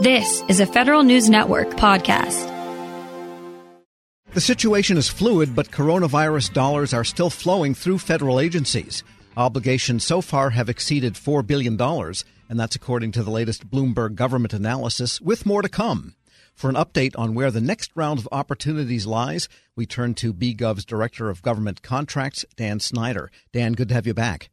This is a Federal News Network podcast. The situation is fluid, but coronavirus dollars are still flowing through federal agencies. Obligations so far have exceeded $4 billion, and that's according to the latest Bloomberg government analysis, with more to come. For an update on where the next round of opportunities lies, we turn to BGov's Director of Government Contracts, Dan Snyder. Dan, good to have you back.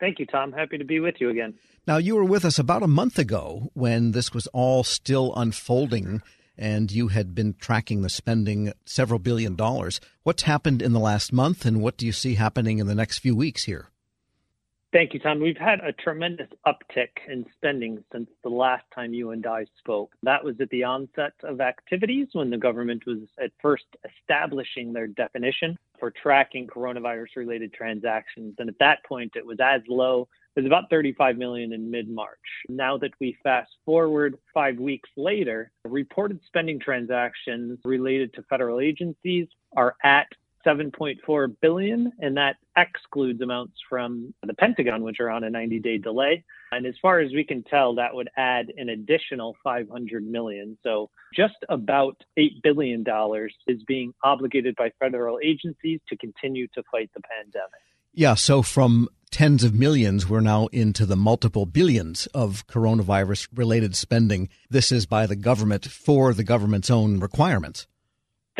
Thank you, Tom. Happy to be with you again. Now, you were with us about a month ago when this was all still unfolding and you had been tracking the spending several billion dollars. What's happened in the last month and what do you see happening in the next few weeks here? Thank you, Tom. We've had a tremendous uptick in spending since the last time you and I spoke. That was at the onset of activities when the government was at first establishing their definition for tracking coronavirus related transactions. And at that point, it was as low as about 35 million in mid March. Now that we fast forward five weeks later, reported spending transactions related to federal agencies are at 7.4 billion, and that excludes amounts from the Pentagon, which are on a 90 day delay. And as far as we can tell, that would add an additional 500 million. So just about $8 billion is being obligated by federal agencies to continue to fight the pandemic. Yeah, so from tens of millions, we're now into the multiple billions of coronavirus related spending. This is by the government for the government's own requirements.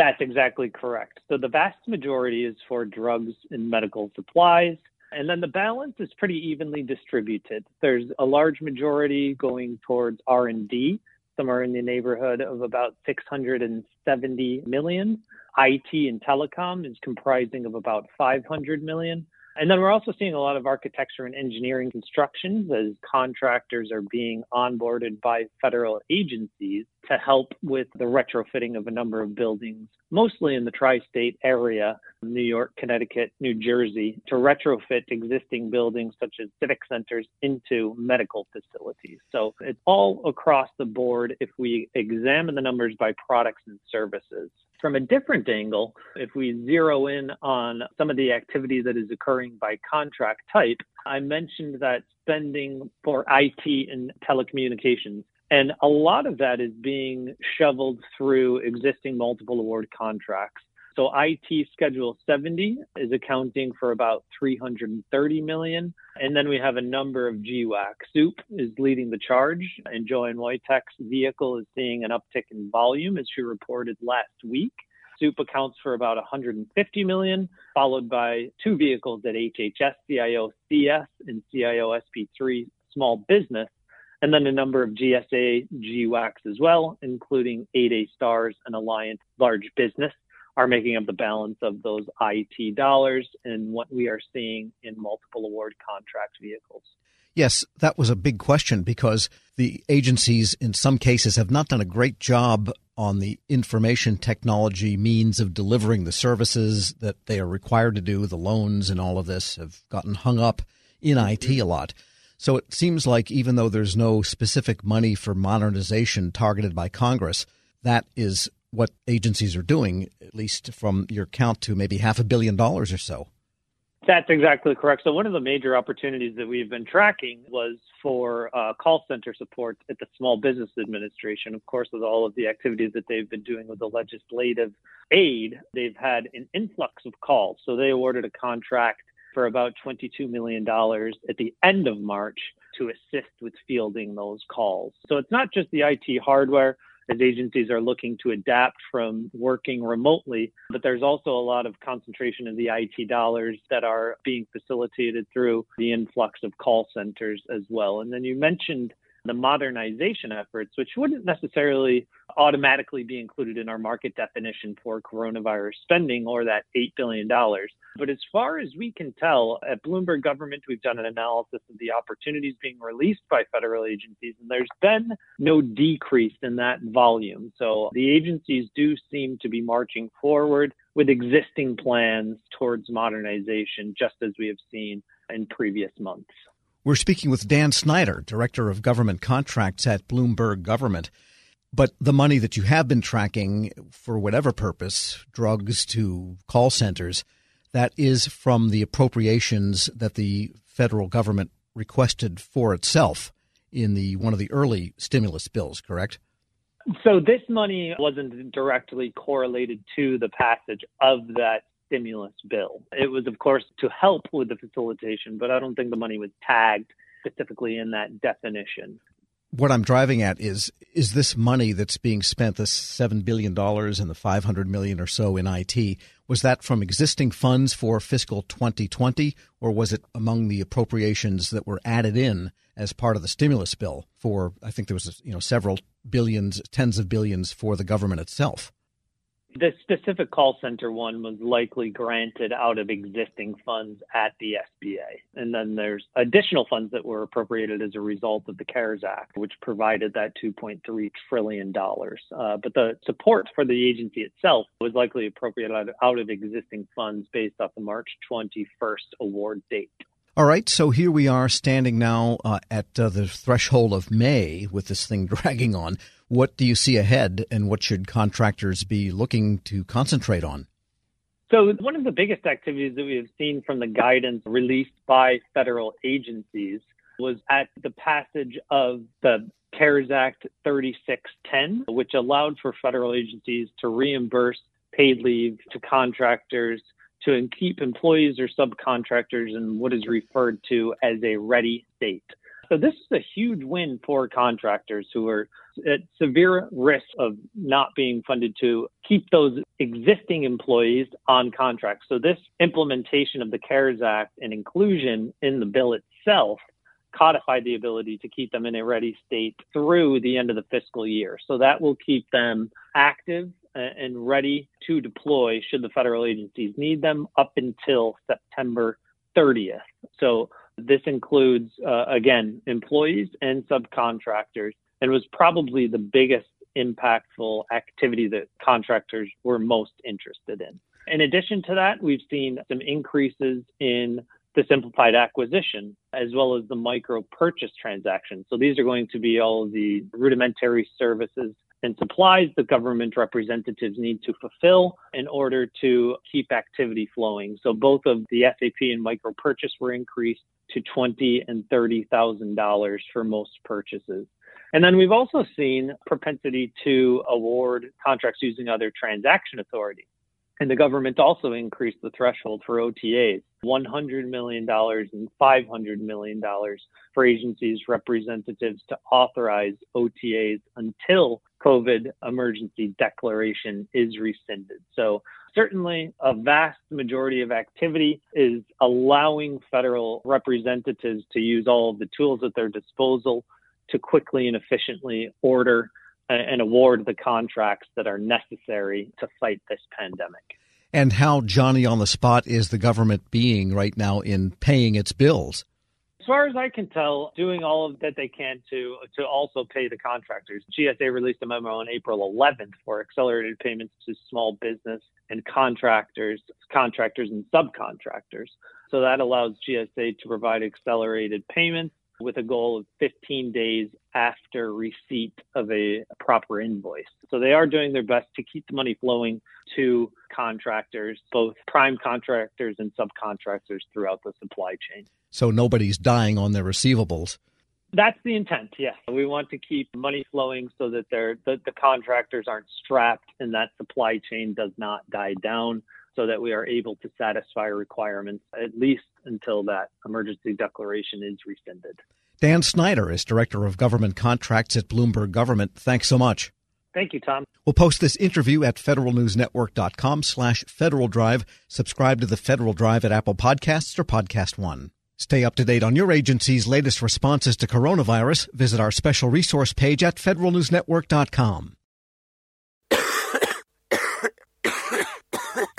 That's exactly correct. So the vast majority is for drugs and medical supplies. And then the balance is pretty evenly distributed. There's a large majority going towards R&D, somewhere in the neighborhood of about 670 million. IT and telecom is comprising of about 500 million. And then we're also seeing a lot of architecture and engineering constructions as contractors are being onboarded by federal agencies to help with the retrofitting of a number of buildings, mostly in the tri state area, New York, Connecticut, New Jersey, to retrofit existing buildings such as civic centers into medical facilities. So it's all across the board if we examine the numbers by products and services. From a different angle, if we zero in on some of the activity that is occurring by contract type, I mentioned that spending for IT and telecommunications and a lot of that is being shoveled through existing multiple award contracts. So IT Schedule 70 is accounting for about 330 million. And then we have a number of GWAC. SEWP is leading the charge, and Joanne Woytek's vehicle is seeing an uptick in volume, as she reported last week. SEWP accounts for about 150 million, followed by two vehicles at HHS, CIO CS, and CIO SP3 small business and then a number of GSA GWACs as well, including 8A stars and Alliant large business are making up the balance of those IT dollars and what we are seeing in multiple award contract vehicles. Yes, that was a big question because the agencies in some cases have not done a great job on the information technology means of delivering the services that they are required to do. The loans and all of this have gotten hung up in IT mm-hmm. a lot. So it seems like even though there's no specific money for modernization targeted by Congress, that is what agencies are doing, at least from your count to maybe half a billion dollars or so. That's exactly correct. So, one of the major opportunities that we've been tracking was for uh, call center support at the Small Business Administration. Of course, with all of the activities that they've been doing with the legislative aid, they've had an influx of calls. So, they awarded a contract for about $22 million at the end of March to assist with fielding those calls. So it's not just the IT hardware as agencies are looking to adapt from working remotely, but there's also a lot of concentration of the IT dollars that are being facilitated through the influx of call centers as well. And then you mentioned the modernization efforts, which wouldn't necessarily automatically be included in our market definition for coronavirus spending or that $8 billion. But as far as we can tell, at Bloomberg Government, we've done an analysis of the opportunities being released by federal agencies, and there's been no decrease in that volume. So the agencies do seem to be marching forward with existing plans towards modernization, just as we have seen in previous months. We're speaking with Dan Snyder, Director of Government Contracts at Bloomberg Government. But the money that you have been tracking for whatever purpose, drugs to call centers, that is from the appropriations that the federal government requested for itself in the one of the early stimulus bills, correct? So this money wasn't directly correlated to the passage of that stimulus bill. It was, of course, to help with the facilitation, but I don't think the money was tagged specifically in that definition. What I'm driving at is is this money that's being spent, this seven billion dollars and the five hundred million or so in IT, was that from existing funds for fiscal 2020, or was it among the appropriations that were added in as part of the stimulus bill for? I think there was you know several billions, tens of billions for the government itself. The specific call center one was likely granted out of existing funds at the SBA. And then there's additional funds that were appropriated as a result of the CARES Act, which provided that $2.3 trillion. Uh, but the support for the agency itself was likely appropriated out of existing funds based off the March 21st award date. All right, so here we are standing now uh, at uh, the threshold of May with this thing dragging on. What do you see ahead, and what should contractors be looking to concentrate on? So, one of the biggest activities that we have seen from the guidance released by federal agencies was at the passage of the CARES Act 3610, which allowed for federal agencies to reimburse paid leave to contractors to keep employees or subcontractors in what is referred to as a ready state. So this is a huge win for contractors who are at severe risk of not being funded to keep those existing employees on contract. So this implementation of the CARES Act and inclusion in the bill itself codified the ability to keep them in a ready state through the end of the fiscal year. So that will keep them active and ready to deploy should the federal agencies need them up until September 30th. So this includes, uh, again, employees and subcontractors, and was probably the biggest impactful activity that contractors were most interested in. In addition to that, we've seen some increases in the simplified acquisition as well as the micro purchase transaction. So these are going to be all the rudimentary services and supplies the government representatives need to fulfill in order to keep activity flowing. So both of the SAP and micro purchase were increased to twenty and thirty thousand dollars for most purchases. And then we've also seen propensity to award contracts using other transaction authority. And the government also increased the threshold for OTAs, $100 million and $500 million for agencies representatives to authorize OTAs until COVID emergency declaration is rescinded. So certainly a vast majority of activity is allowing federal representatives to use all of the tools at their disposal to quickly and efficiently order and award the contracts that are necessary to fight this pandemic. And how Johnny on the spot is the government being right now in paying its bills? As far as I can tell, doing all of that they can to to also pay the contractors. GSA released a memo on April 11th for accelerated payments to small business and contractors, contractors and subcontractors. So that allows GSA to provide accelerated payments with a goal of 15 days after receipt of a proper invoice. So they are doing their best to keep the money flowing to contractors, both prime contractors and subcontractors throughout the supply chain. So nobody's dying on their receivables. That's the intent, yes. We want to keep money flowing so that the, the contractors aren't strapped and that supply chain does not die down so that we are able to satisfy requirements at least until that emergency declaration is rescinded. Dan Snyder is Director of Government Contracts at Bloomberg Government. Thanks so much. Thank you, Tom. We'll post this interview at federalnewsnetwork.com slash Federal Drive. Subscribe to the Federal Drive at Apple Podcasts or Podcast One. Stay up to date on your agency's latest responses to coronavirus. Visit our special resource page at federalnewsnetwork.com.